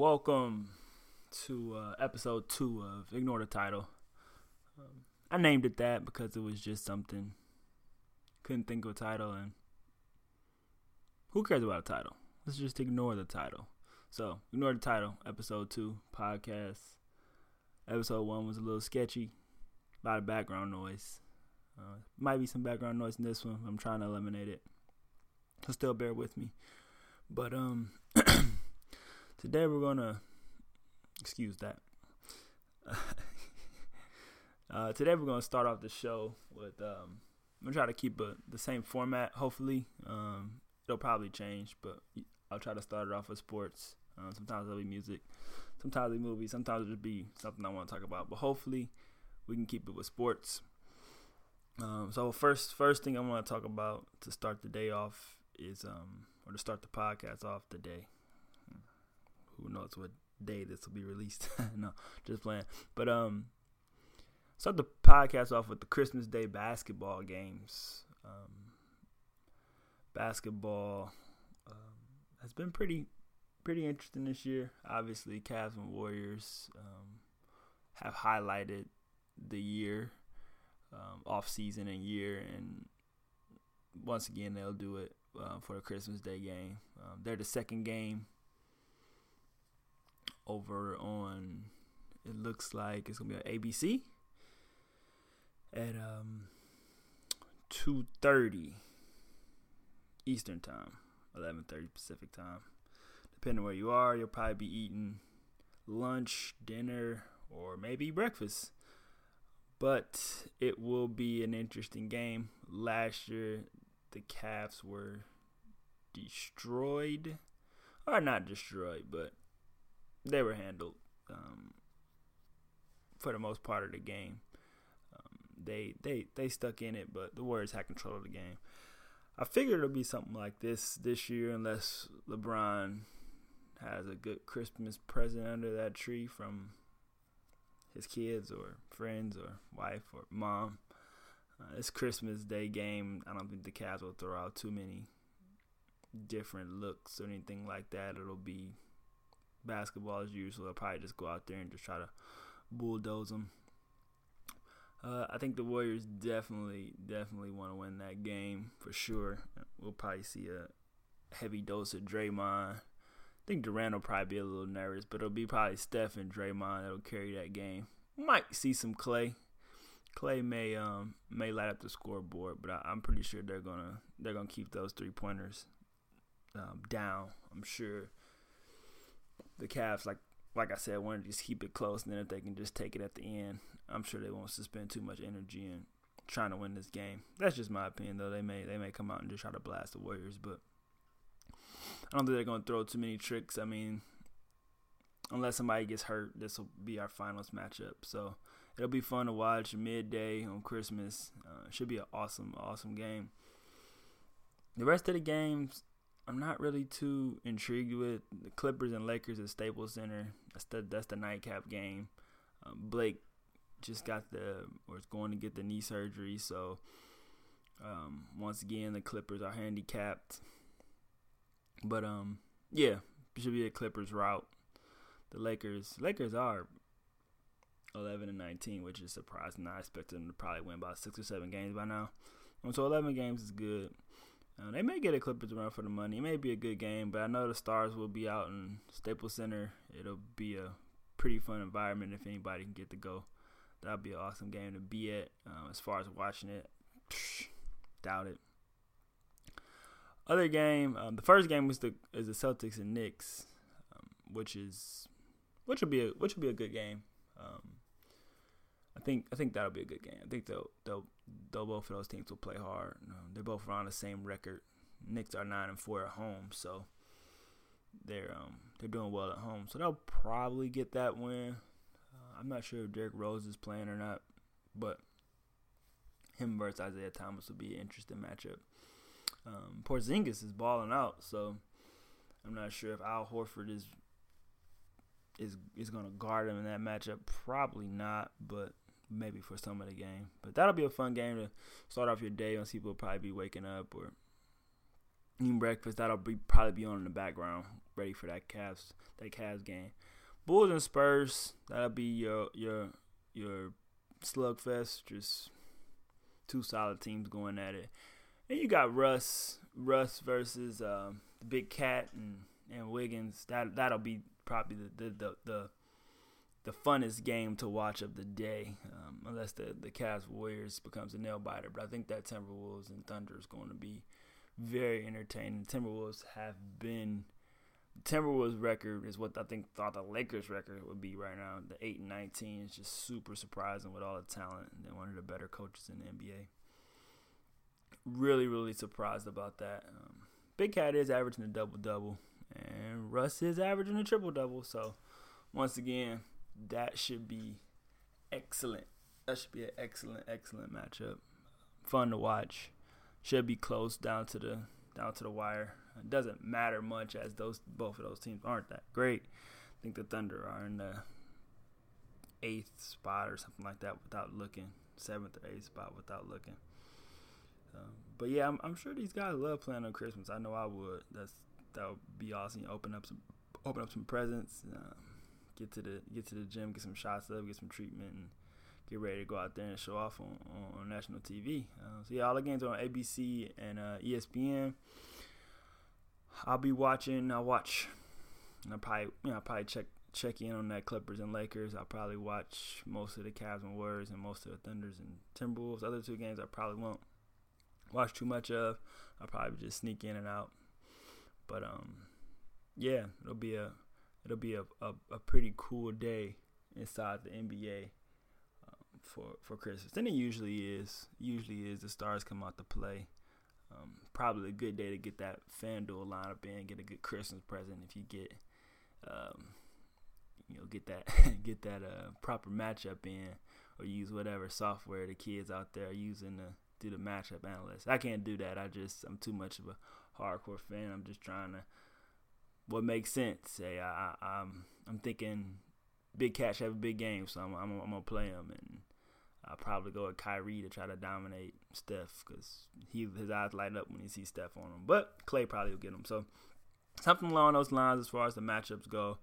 welcome to uh, episode two of Ignore the Title. Um, I named it that because it was just something. Couldn't think of a title, and who cares about a title? Let's just ignore the title. So, ignore the title, episode two, podcast. Episode one was a little sketchy, a lot of background noise. Uh, might be some background noise in this one. I'm trying to eliminate it. So, still bear with me. But, um, today we're gonna excuse that. uh, today we're gonna start off the show with um, I'm gonna try to keep a, the same format. Hopefully, um, it'll probably change, but I'll try to start it off with sports. Uh, sometimes it'll be music, sometimes it'll be movies, sometimes it'll be something I want to talk about. But hopefully, we can keep it with sports. Um, so first, first thing I want to talk about to start the day off is, um, or to start the podcast off today. Who knows what day this will be released? no, just playing. But um, start the podcast off with the Christmas Day basketball games. Um, basketball um, has been pretty pretty interesting this year. Obviously, Cavs and Warriors um, have highlighted the year, um, off season and year, and once again they'll do it uh, for the Christmas Day game. Um, they're the second game over on. It looks like it's gonna be on ABC at um two thirty Eastern time, eleven thirty Pacific time. Depending where you are, you'll probably be eating lunch, dinner, or maybe breakfast. But it will be an interesting game. Last year, the Cavs were destroyed, or not destroyed, but they were handled um, for the most part of the game. Um, they they they stuck in it, but the Warriors had control of the game. I figured it'll be something like this this year, unless LeBron has a good Christmas present under that tree from his kids or friends or wife or mom. Uh, Christmas Day game, I don't think the Cavs will throw out too many different looks or anything like that. It'll be basketball as usual. They'll probably just go out there and just try to bulldoze them. Uh, I think the Warriors definitely, definitely want to win that game for sure. We'll probably see a heavy dose of Draymond. I think Durant will probably be a little nervous, but it'll be probably Steph and Draymond that'll carry that game. Might see some Clay. Clay may um may light up the scoreboard, but I, am pretty sure they're gonna they're gonna keep those three pointers um, down. I'm sure the Cavs, like like I said, want to just keep it close, and then if they can just take it at the end, I'm sure they won't suspend too much energy in trying to win this game. That's just my opinion, though. They may they may come out and just try to blast the Warriors, but I don't think they're going to throw too many tricks. I mean, unless somebody gets hurt, this will be our finals matchup. So it'll be fun to watch midday on Christmas. Uh, should be an awesome, awesome game. The rest of the games, I'm not really too intrigued with the Clippers and Lakers at Staples Center. That's the that's the nightcap game. Um, Blake just got the or is going to get the knee surgery, so um, once again the Clippers are handicapped. But um, yeah, should be a Clippers route. The Lakers Lakers are 11 and 19, which is surprising. I expected them to probably win about six or seven games by now. And so 11 games is good. Uh, they may get a Clippers run for the money. It may be a good game, but I know the Stars will be out in Staples Center. It'll be a pretty fun environment if anybody can get to go. That'll be an awesome game to be at. Um, as far as watching it, psh, doubt it. Other game, um, the first game was the is the Celtics and Knicks, um, which is which will be a which will be a good game. Um, I think I think that'll be a good game. I think they'll they'll though both of those teams will play hard. they're both around the same record. Knicks are nine and four at home, so they're um they're doing well at home. So they'll probably get that win. Uh, I'm not sure if Derrick Rose is playing or not, but him versus Isaiah Thomas will be an interesting matchup. Um, Porzingis is balling out, so I'm not sure if Al Horford is is is going to guard him in that matchup. Probably not, but maybe for some of the game. But that'll be a fun game to start off your day. When people probably be waking up or eating breakfast. That'll be probably be on in the background, ready for that Cavs that Cavs game. Bulls and Spurs. That'll be your your your slugfest. Just two solid teams going at it. And you got Russ Russ versus um, the Big Cat and and Wiggins. That that'll be probably the the the, the the funnest game to watch of the day, um, unless the the Cavs Warriors becomes a nail biter. But I think that Timberwolves and Thunder is going to be very entertaining. Timberwolves have been Timberwolves record is what I think thought the Lakers record would be right now. The eight and nineteen is just super surprising with all the talent and one of the better coaches in the NBA. Really, really surprised about that. Um, Big Cat is averaging a double double, and Russ is averaging a triple double. So once again, that should be excellent. That should be an excellent, excellent matchup. Fun to watch. Should be close down to the down to the wire. It doesn't matter much as those both of those teams aren't that great. I think the Thunder are in the eighth spot or something like that without looking. Seventh or eighth spot without looking. Um, but yeah, I'm, I'm, sure these guys love playing on Christmas. I know I would. That's that would be awesome. open up some open up some presents. Um, get to the get to the gym, get some shots up, get some treatment, and get ready to go out there and show off on, on, on national TV. Uh, so yeah, all the games are on ABC and uh, ESPN. I'll be watching. I'll watch. And I'll probably you know I'll probably check check in on that Clippers and Lakers. I'll probably watch most of the Cavs and Warriors and most of the Thunders and Timberwolves. Other two games I probably won't watch too much of. I'll probably just sneak in and out. But um, yeah, it'll be a it'll be a, a, a pretty cool day inside the NBA um, for for Christmas. And it usually is. Usually is. The stars come out to play. Um, probably a good day to get that FanDuel lineup in, get a good Christmas present if you get, um, you know, get that get that uh, proper matchup in, or use whatever software the kids out there are using to do the matchup analyst. I can't do that. I just I'm too much of a hardcore fan. I'm just trying to what makes sense. Say I, I am I'm, I'm thinking Big Cash have a big game, so I'm I'm, I'm gonna play him, and I'll probably go with Kyrie to try to dominate Steph because he his eyes light up when he sees Steph on him. But Clay probably will get him. So something along those lines as far as the matchups go.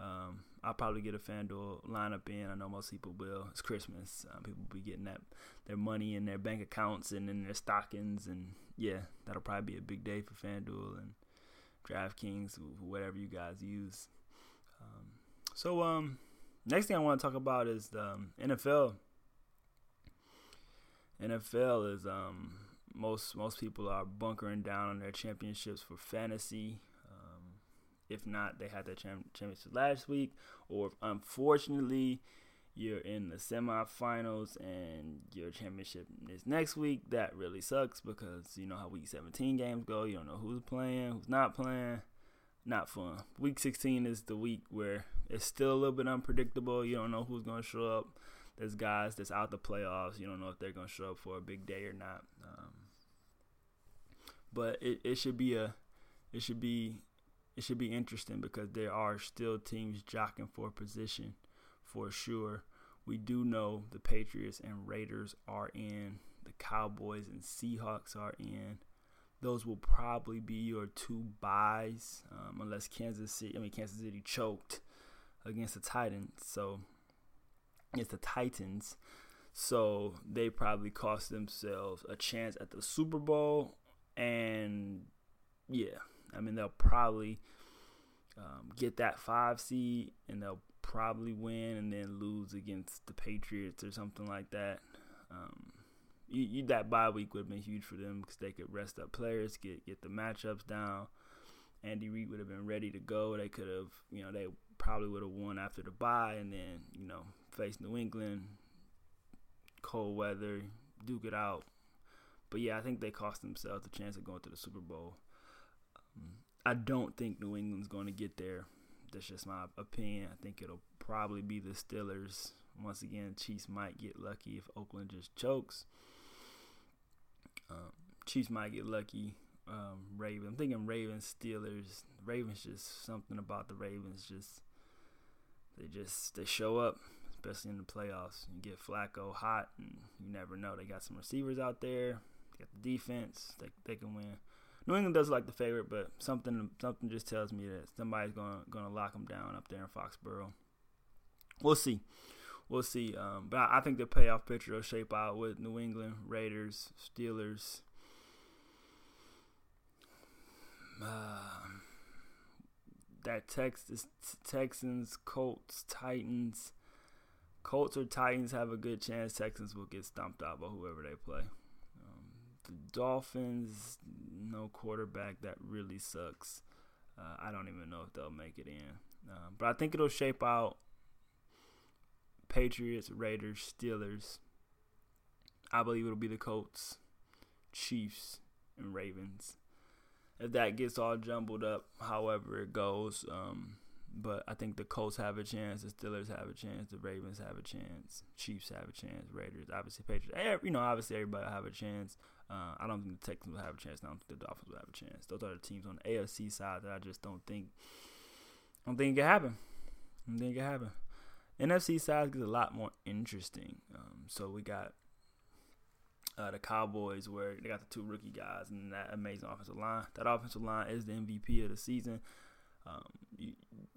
Um, I'll probably get a FanDuel lineup in. I know most people will. It's Christmas. Uh, people will be getting that their money in their bank accounts and in their stockings, and yeah, that'll probably be a big day for FanDuel and DraftKings, whatever you guys use. Um, so, um, next thing I want to talk about is the um, NFL. NFL is um, most most people are bunkering down on their championships for fantasy. Um, if not, they had their championship last week, or unfortunately, you're in the semifinals and your championship is next week, that really sucks because you know how week 17 games go. You don't know who's playing, who's not playing. Not fun. Week 16 is the week where it's still a little bit unpredictable. You don't know who's going to show up. There's guys that's out the playoffs. You don't know if they're going to show up for a big day or not. Um, but it, it should be a it should be it should be interesting because there are still teams jockeying for position for sure. We do know the Patriots and Raiders are in. The Cowboys and Seahawks are in. Those will probably be your two buys, um, unless Kansas City. I mean, Kansas City choked against the Titans, so it's the Titans. So they probably cost themselves a chance at the Super Bowl, and yeah, I mean they'll probably um, get that five seed, and they'll probably win and then lose against the Patriots or something like that. Um, you, you, that bye week would have been huge for them because they could rest up players, get get the matchups down. Andy Reid would have been ready to go. They could have, you know, they probably would have won after the bye and then, you know, face New England, cold weather, duke it out. But yeah, I think they cost themselves the chance of going to the Super Bowl. Um, I don't think New England's going to get there that's just my opinion. I think it'll probably be the Steelers. Once again, Chiefs might get lucky if Oakland just chokes. Um, Chiefs might get lucky. Um, Ravens. I'm thinking Ravens, Steelers. Ravens just something about the Ravens. Just they just they show up, especially in the playoffs. You get Flacco hot, and you never know. They got some receivers out there. They got the defense. They they can win. New England does like the favorite, but something something just tells me that somebody's gonna gonna lock them down up there in Foxborough. We'll see, we'll see. Um, but I, I, think the payoff picture will shape out with New England Raiders, Steelers. Uh, that Texas Texans, Colts, Titans. Colts or Titans have a good chance. Texans will get stomped out by whoever they play. The Dolphins, no quarterback. That really sucks. Uh, I don't even know if they'll make it in. Uh, but I think it'll shape out Patriots, Raiders, Steelers. I believe it'll be the Colts, Chiefs, and Ravens. If that gets all jumbled up, however it goes, um, but I think the Colts have a chance, the Steelers have a chance, the Ravens have a chance, Chiefs have a chance, Raiders, obviously Patriots. You know, obviously everybody have a chance. Uh, I don't think the Texans will have a chance. I don't think the Dolphins will have a chance. Those are the teams on the AFC side that I just don't think. I don't think it can happen. I don't think it can happen. NFC side gets a lot more interesting. Um, so we got uh, the Cowboys, where they got the two rookie guys and that amazing offensive line. That offensive line is the MVP of the season. Um, you,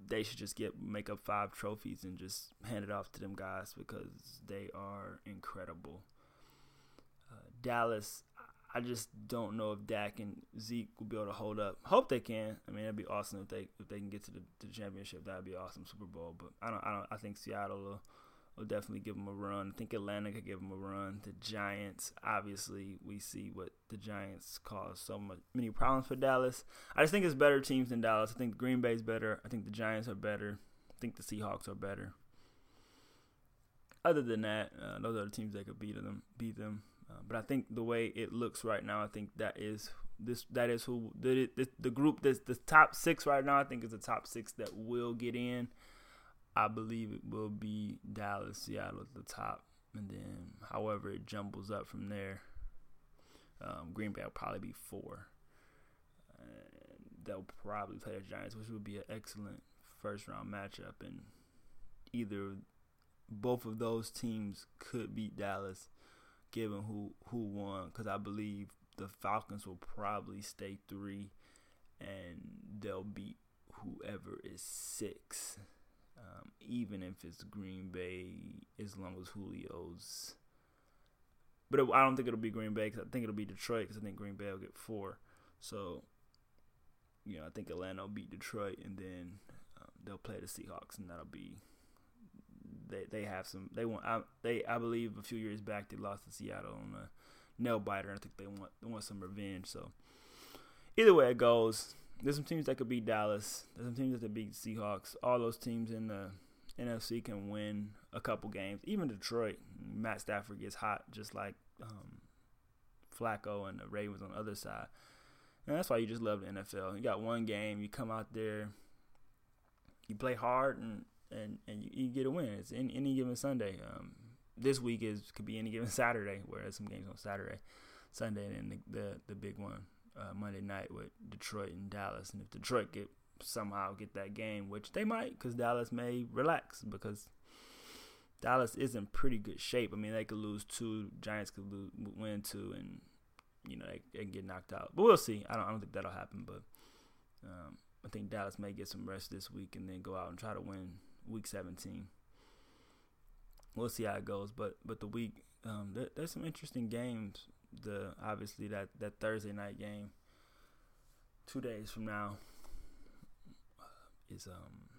they should just get make up five trophies and just hand it off to them guys because they are incredible. Uh, Dallas, I just don't know if Dak and Zeke will be able to hold up. Hope they can. I mean, it'd be awesome if they if they can get to the, to the championship. That'd be awesome Super Bowl. But I don't I don't I think Seattle will will definitely give them a run. I think Atlanta could give them a run. The Giants, obviously, we see what the Giants cause so much many problems for Dallas. I just think it's better teams than Dallas. I think Green Bay's better. I think the Giants are better. I think the Seahawks are better. Other than that, uh, those are the teams that could beat them. Beat them. Uh, but I think the way it looks right now, I think that is this that is who the the, the group that's the top six right now. I think is the top six that will get in. I believe it will be Dallas, Seattle at the top, and then however it jumbles up from there. Um, Green Bay will probably be four. They'll probably play the Giants, which would be an excellent first round matchup. And either both of those teams could beat Dallas, given who who won. Because I believe the Falcons will probably stay three, and they'll beat whoever is six um, even if it's Green Bay, as long as Julio's. But it, I don't think it'll be Green Bay because I think it'll be Detroit because I think Green Bay will get four. So, you know, I think Atlanta will beat Detroit and then um, they'll play the Seahawks and that'll be. They they have some they want I, they I believe a few years back they lost to Seattle on a nail biter. And I think they want they want some revenge. So either way it goes, there's some teams that could beat Dallas. There's some teams that could beat the Seahawks. All those teams in the NFC can win a couple games. Even Detroit, Matt Stafford gets hot, just like um, Flacco and the Ravens on the other side. And that's why you just love the NFL. You got one game, you come out there, you play hard, and and, and you, you get a win. It's any, any given Sunday. Um, this week is could be any given Saturday, whereas some games on Saturday, Sunday, and then the, the, the big one uh, Monday night with Detroit and Dallas. And if Detroit get somehow get that game, which they might, because Dallas may relax because Dallas is in pretty good shape. I mean, they could lose two, Giants could lose, win two, and you know they, they get knocked out. But we'll see. I don't, I don't think that'll happen. But um, I think Dallas may get some rest this week and then go out and try to win Week 17. We'll see how it goes. But but the week um, there, there's some interesting games the obviously that that Thursday night game two days from now is um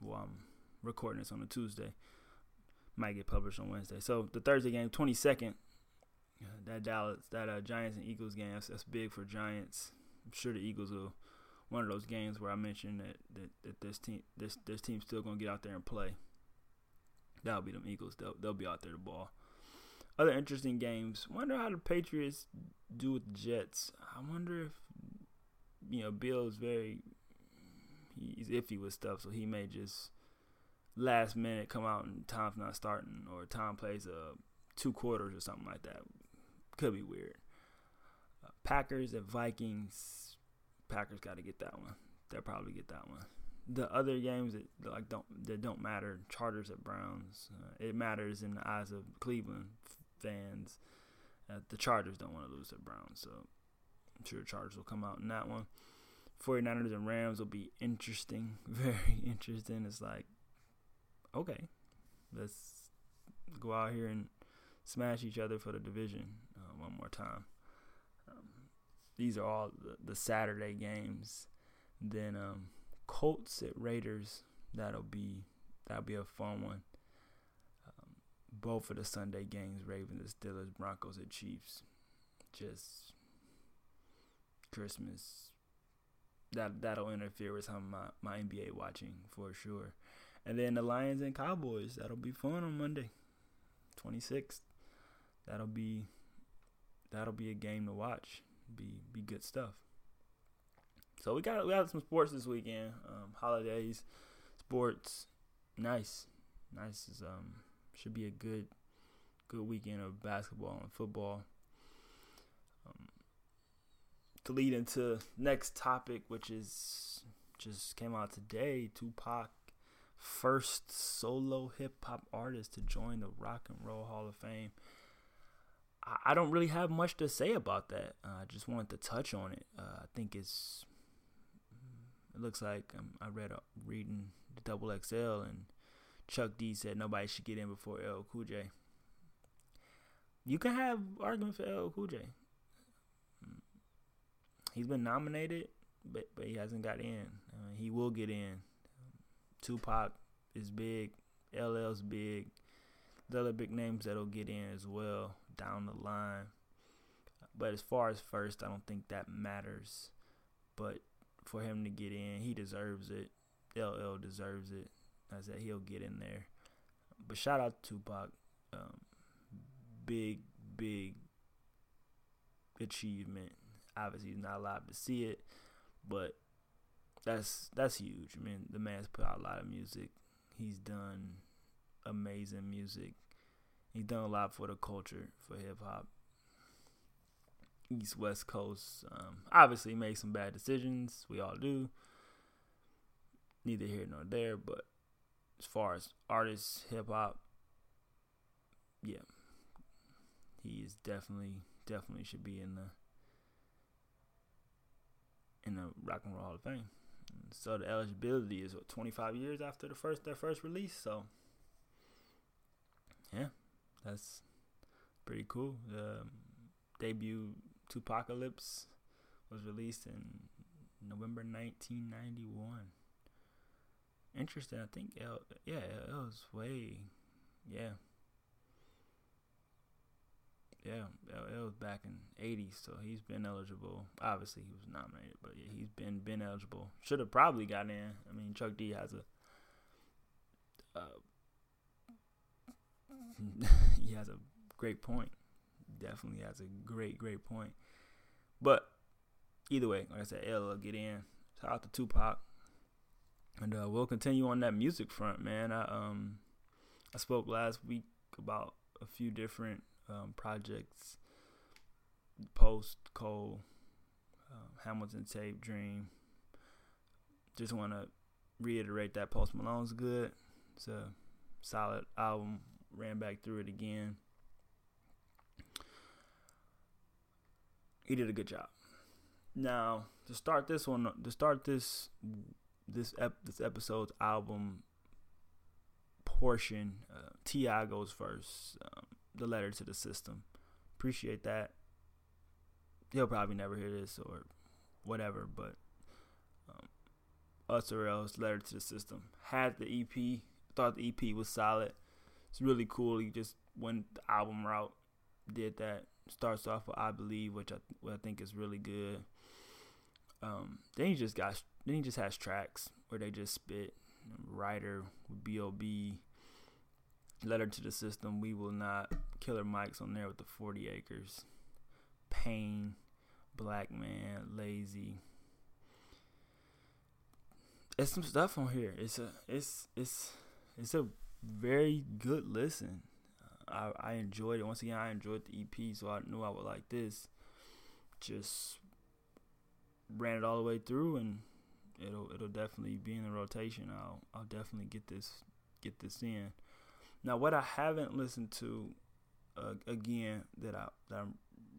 well I'm recording this on a Tuesday. Might get published on Wednesday. So the Thursday game 22nd that Dallas that uh, Giants and Eagles game that's, that's big for Giants. I'm sure the Eagles will one of those games where I mentioned that that, that this team this this team's still gonna get out there and play. That'll be them Eagles. They'll they'll be out there to ball other interesting games. Wonder how the Patriots do with the Jets. I wonder if you know Bill is very he's iffy with stuff, so he may just last minute come out and Tom's not starting or Tom plays a uh, two quarters or something like that. Could be weird. Uh, Packers and Vikings. Packers got to get that one. They'll probably get that one. The other games that like don't that don't matter. Chargers at Browns. Uh, it matters in the eyes of Cleveland fans. Uh, the Chargers don't want to lose to Browns, so I'm sure the Chargers will come out in that one. 49ers and Rams will be interesting. Very interesting. It's like, okay, let's go out here and smash each other for the division uh, one more time. Um, these are all the, the, Saturday games. Then um, Colts at Raiders. That'll be that'll be a fun one. Both of the Sunday games: Ravens at Steelers, Broncos and Chiefs. Just Christmas. That that'll interfere with some of my, my NBA watching for sure. And then the Lions and Cowboys. That'll be fun on Monday, 26th. That'll be that'll be a game to watch. Be be good stuff. So we got we got some sports this weekend. Um, holidays, sports, nice, nice is um should be a good good weekend of basketball and football. Um, to lead into next topic, which is just came out today, Tupac first solo hip hop artist to join the Rock and Roll Hall of Fame. I, I don't really have much to say about that. Uh, I just wanted to touch on it. Uh, I think it's it looks like um, I read a, reading the Double XL and Chuck D said nobody should get in before LL Cool J. You can have argument for LL Cool J. He's been nominated, but but he hasn't got in. Uh, he will get in. Tupac is big. LL's big. The other big names that'll get in as well down the line. But as far as first, I don't think that matters. But for him to get in, he deserves it. LL deserves it. I said he'll get in there. But shout out to Tupac. Um, big, big achievement. Obviously, he's not allowed to see it, but that's that's huge. I mean, the man's put out a lot of music. He's done amazing music. He's done a lot for the culture for hip hop. East West Coast. Um, obviously made some bad decisions. We all do. Neither here nor there, but as far as artists, hip hop, yeah, he is definitely definitely should be in the in the Rock and Roll Hall of Fame. So the eligibility is what 25 years after the first their first release. So yeah, that's pretty cool. The um, debut 2Pacalypse was released in November 1991. Interesting. I think L, yeah, it was way, yeah, yeah, it was back in '80s, so he's been eligible. Obviously, he was nominated, but yeah, he's been been eligible. Should have probably got in. I mean, Chuck D has a, uh, he has a great point. Definitely has a great, great point. But either way, like I said, will get in. Shout out to Tupac. And uh, we'll continue on that music front, man. I um I spoke last week about a few different um, projects. Post Cole, um, Hamilton Tape Dream. Just want to reiterate that Post Malone's good. It's a solid album. Ran back through it again. He did a good job. Now to start this one, to start this this ep- this episode's album portion, uh, T.I. goes first. Um, the letter to the system. Appreciate that. He'll probably never hear this or whatever, but um, us or else letter to the system had the EP. Thought the EP was solid. It's really cool. He just went the album route, did that. Starts off with I believe, which I, which I think is really good. Um, then he just got then he just has tracks where they just spit. Writer B.O.B. Letter to the system. We will not. Killer Mike's on there with the 40 acres. Pain. Black man. Lazy. It's some stuff on here. It's a it's it's it's a very good listen. I I enjoyed it. Once again, I enjoyed the EP, so I knew I would like this. Just ran it all the way through, and it'll it'll definitely be in the rotation. I'll I'll definitely get this get this in. Now, what I haven't listened to uh, again that I that I'm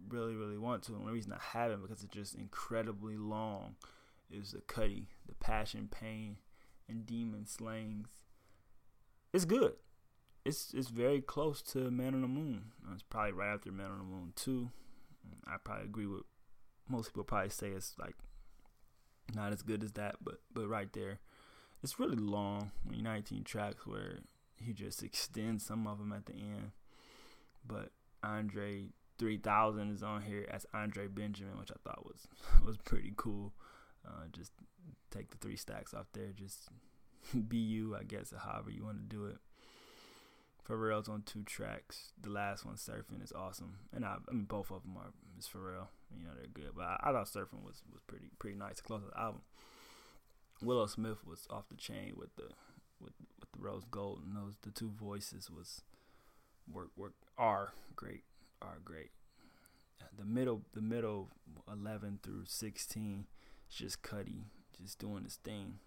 really, really want to. And the reason I haven't because it's just incredibly long is the Cudi, the Passion, Pain, and Demon Slayings. It's good. It's it's very close to Man on the Moon. It's probably right after Man on the Moon too. I probably agree with most people. Probably say it's like not as good as that, but but right there, it's really long. 19 tracks where he just extends some of them at the end. But Andre 3000 is on here as Andre Benjamin, which I thought was was pretty cool. Uh, just take the three stacks off there. Just be you, I guess, however you want to do it. Pharrell's on two tracks. The last one, Surfing, is awesome, and I, I mean both of them are is Pharrell. You know they're good, but I, I, thought Surfing was was pretty pretty nice to close the album. Willow Smith was off the chain with the with with the rose gold, and those the two voices was work work are great are great. The middle the middle eleven through sixteen is just Cudi just doing his thing,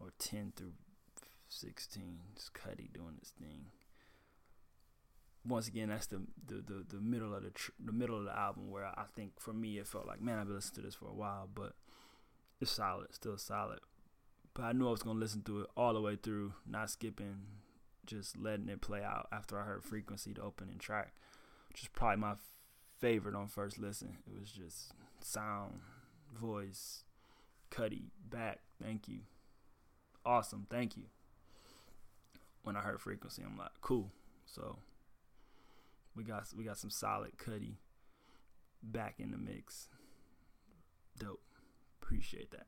or ten through 16. It's Cudi doing his thing. Once again, that's the the, the, the middle of the tr- the middle of the album where I think for me it felt like man I've been listening to this for a while, but it's solid, still solid. But I knew I was gonna listen to it all the way through, not skipping, just letting it play out after I heard Frequency, the opening track, which is probably my favorite on first listen. It was just sound, voice, Cudi, back. Thank you. Awesome. Thank you when I heard frequency, I'm like, cool. So we got we got some solid Cudi back in the mix. Dope. Appreciate that.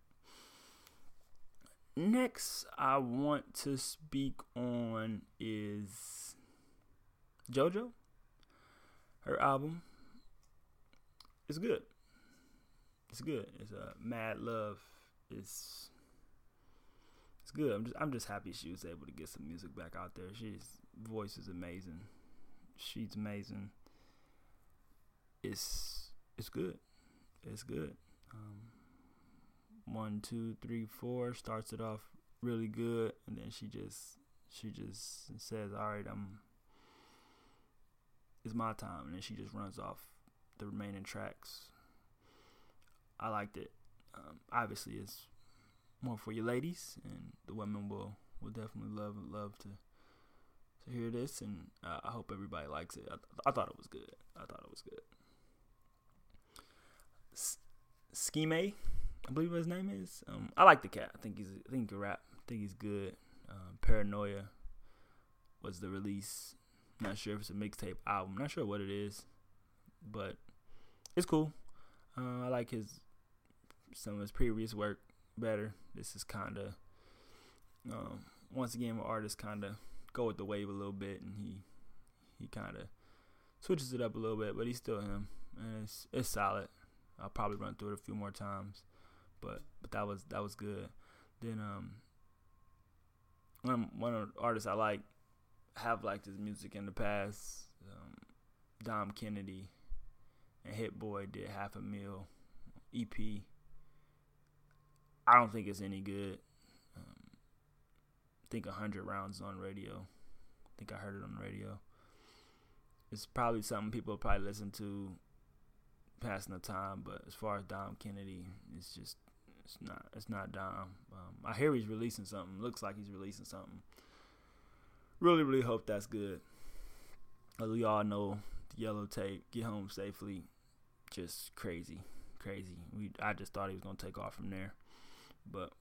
Next, I want to speak on is JoJo. Her album is good. It's good. It's a uh, Mad Love. It's it's good. I'm just I'm just happy she was able to get some music back out there. She's voice is amazing. She's amazing. It's it's good. It's good. Um, one, two, three, four starts it off really good, and then she just she just says, "All right, I'm. It's my time," and then she just runs off the remaining tracks. I liked it. Um, obviously, it's more for your ladies, and the women will will definitely love love to to hear this, and uh, I hope everybody likes it. I, I, thought it was good. I thought it was good. S- Scheme, I believe his name is. Um, I like the cat. I think he's I think he can rap. I think he's good. Um, Paranoia was the release. Not sure if it's a mixtape album. Not sure what it is, but it's cool. Uh, I like his some of his previous work better. This is kind of um, once again, where artists kind of go with the wave a little bit, and he he kind of switches it up a little bit, but he's still him, and it's it's solid. I'll probably run through it a few more times, but but that was that was good. Then um, one one of the artists I like have liked his music in the past. Um, Dom Kennedy and Hit Boy did Half-A-Mil EP I don't think it's any good. Think 100 rounds on radio. I think I heard it on the radio. It's probably something people probably listen to passing the time, but as far as Dom Kennedy, it's just it's not it's not Dom. Um, I hear he's releasing something. Looks like he's releasing something. Really, really hope that's good. As we all know, the yellow tape, get home safely, just crazy, crazy. We I just thought he was gonna take off from there. But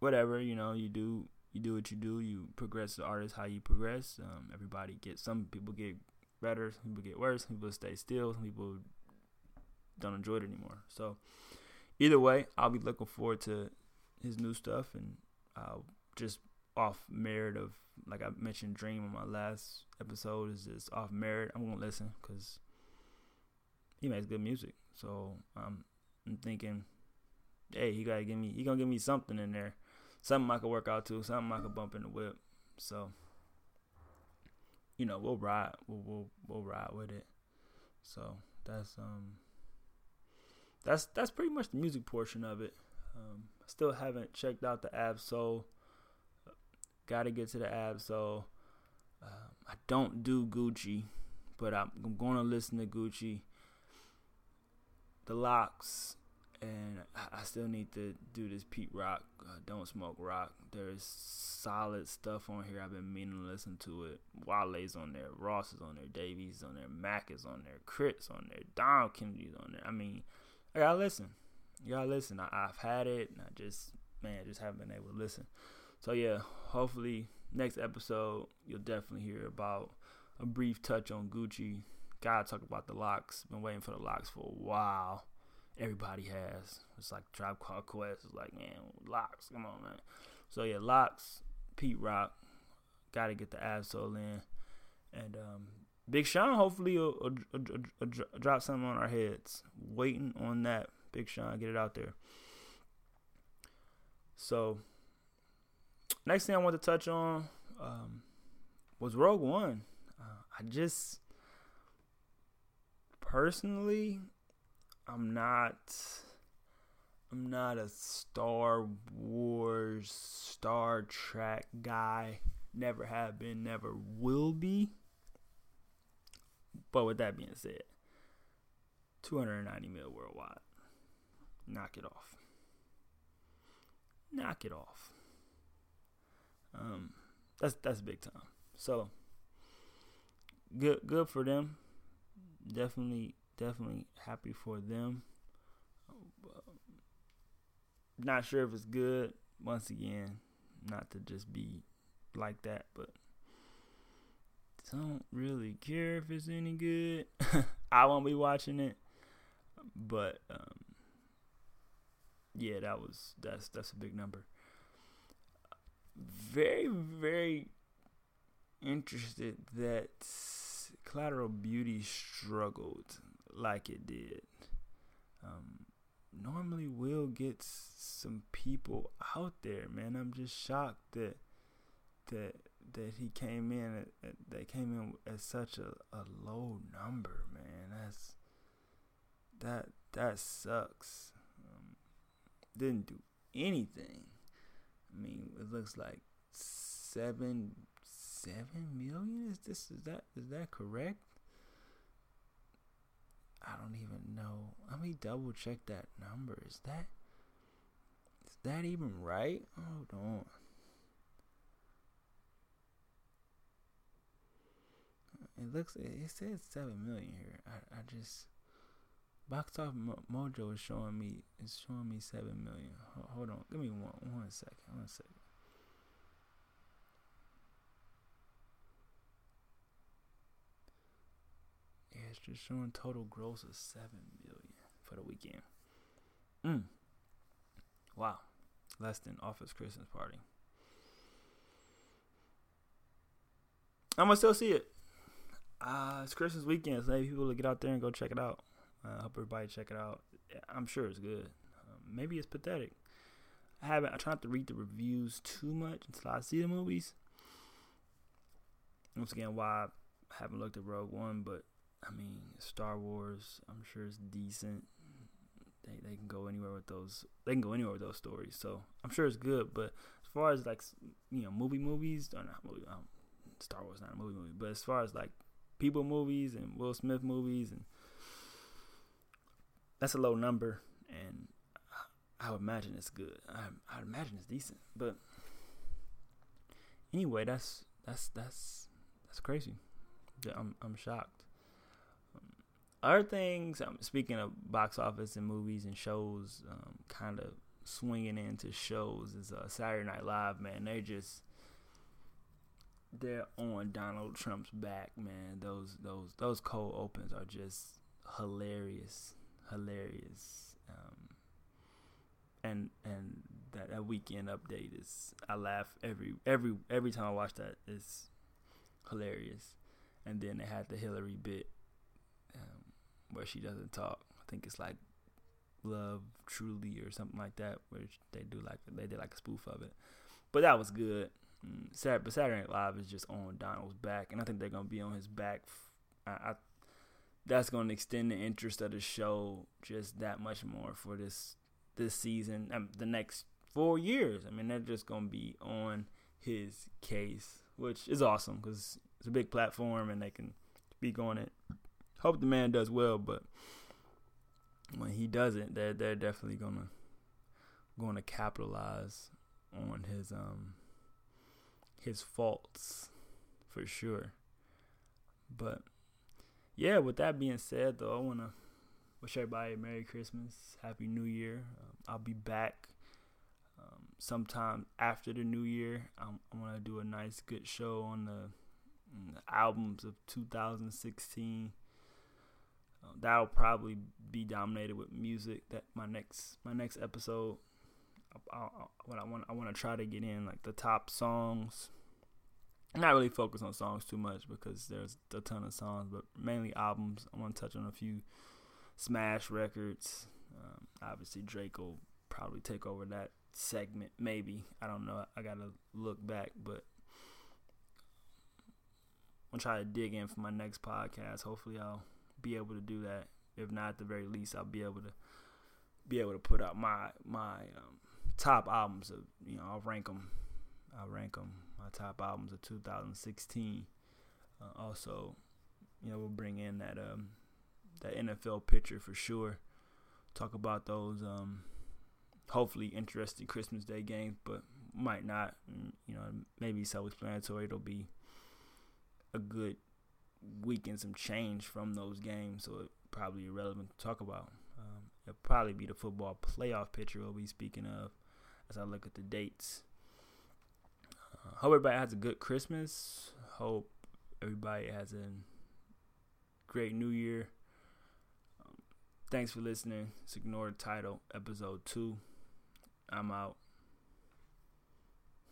whatever, you know, you do you do what you do. You progress the artist how you progress. Um, everybody gets some people get better, some people get worse, some people stay still, some people don't enjoy it anymore. So either way, I'll be looking forward to his new stuff and uh, just off merit of like I mentioned Dream on my last episode is just off merit. I'm gonna listen because he makes good music. So um, I'm thinking hey, he gotta give me he gonna give me something in there. Something I could work out to, something I could bump in the whip. So you know, we'll ride we'll we'll, we'll ride with it. So that's um that's that's pretty much the music portion of it. Um, still haven't checked out the Ab-Soul. Got to get to the Ab-Soul. Um, I don't do Gucci, but I'm, I'm going to listen to Gucci. the LOX, and I, still need to do this Pete Rock, uh, Don't Smoke Rock. There's solid stuff on here. I've been meaning to listen to it. Wale's on there, Ross is on there, Davies on there, Mac is on there, K.R.I.T.'s on there, Dom Kennedy's on there. I mean, I gotta listen. You gotta listen. I, I've had it, and I just man, just haven't been able to listen. So yeah, hopefully next episode you'll definitely hear about a brief touch on Gucci. Gotta talk about the LOX. Been waiting for the LOX for a while. Everybody has. It's like Tribe Called Quest. It's like man, LOX, Come on, man. So yeah, LOX, Pete Rock. Got to get the Ab-Soul in, and um, Big Sean hopefully will, will, will, will drop something on our heads. Waiting on that. Big Sean, get it out there. So, next thing I want to touch on um, was Rogue One. Uh, I just personally, I'm not. I'm not a Star Wars, Star Trek guy. Never have been, never will be. But with that being said, 290 mil worldwide. Knock it off. Knock it off. Um, that's that's big time. So good good for them. Definitely definitely happy for them. Not sure if it's good. Once again, not to just be like that, but don't really care if it's any good. I won't be watching it, but um, yeah, that was that's that's a big number. Very very interested that Collateral Beauty struggled like it did. Um, normally, Will gets some people out there, man. I'm just shocked that that that he came in at, at came in at such a, a low number, man. That's that that sucks didn't do anything. I mean, it looks like seven seven million. Is this is that is that correct? I don't even know. Let me double check that number. Is that is that even right? Hold on. It looks it says seven million here. I I just Box Office Mojo is showing me is showing me seven million. Hold on, give me one one second. One second. Just showing total gross of seven million for the weekend. Mm. Wow, less than Office Christmas Party. I'm gonna still see it. Uh, it's Christmas weekend, so maybe people will get out there and go check it out. I hope everybody check it out. I'm sure it's good. Um, maybe it's pathetic. I haven't. I try not to read the reviews too much until I see the movies. Once again, why I haven't looked at Rogue One, but I mean Star Wars. I'm sure it's decent. They they can go anywhere with those. They can go anywhere with those stories. So I'm sure it's good. But as far as like you know movie movies, or not movie. Um, Star Wars not a movie movie, but as far as like people movies and Will Smith movies and that's a low number, and I would imagine it's good. I I would imagine it's decent, but anyway, that's that's that's that's crazy. I'm I'm shocked. Other things, um, speaking of box office and movies and shows, um, kind of swinging into shows is uh, Saturday Night Live. Man, they just they're on Donald Trump's back, man. Those those those cold opens are just hilarious hilarious. Um, and and that, that weekend update is I laugh every every every time I watch that. It's hilarious. And then they had the Hillary bit where she doesn't talk. I think it's like Love Truly or something like that, where they do like they did like a spoof of it. But that was good. Mm, but Saturday Night Live is just on Donald's back, and I think they're gonna be on his back. That's to extend the interest of the show just that much more for this this season, um, the next four years. I mean, they're just to be on his case, which is awesome because it's a big platform and they can speak on it. Hope the man does well, but when he doesn't, they're they're definitely gonna going to capitalize on his um his faults for sure. But yeah, with that being said, though, I wanna wish everybody a Merry Christmas, Happy New Year. Um, I'll be back um, sometime after the New Year. I'm, I'm gonna do a nice, good show on the, on the albums of 2016. Uh, that'll probably be dominated with music. That my next my next episode. I, I, what I want I want to try to get in like the top songs. not really focus on songs too much because there's a ton of songs, but mainly albums. I want to touch on a few smash records. Um, obviously, Drake will probably take over that segment. Maybe I don't know. I gotta look back, but I'm gonna try to dig in for my next podcast. Hopefully, I'll be able to do that. If not, at the very least, I'll be able to be able to put out my my um, top albums. Of you know, I'll rank them. I'll rank them. My top albums of 2016. Uh, also, you know, we'll bring in that um that NFL picture for sure. Talk about those um hopefully interesting Christmas Day games, but might not. You know, maybe self-explanatory. It'll be a good week and some change from those games, so it probably irrelevant to talk about. Um, it'll probably be the football playoff picture we'll be speaking of as I look at the dates. Uh, hope everybody has a good Christmas. Hope everybody has a great New Year. Um, thanks for listening. It's Ignore the Title, Episode 2. I'm out.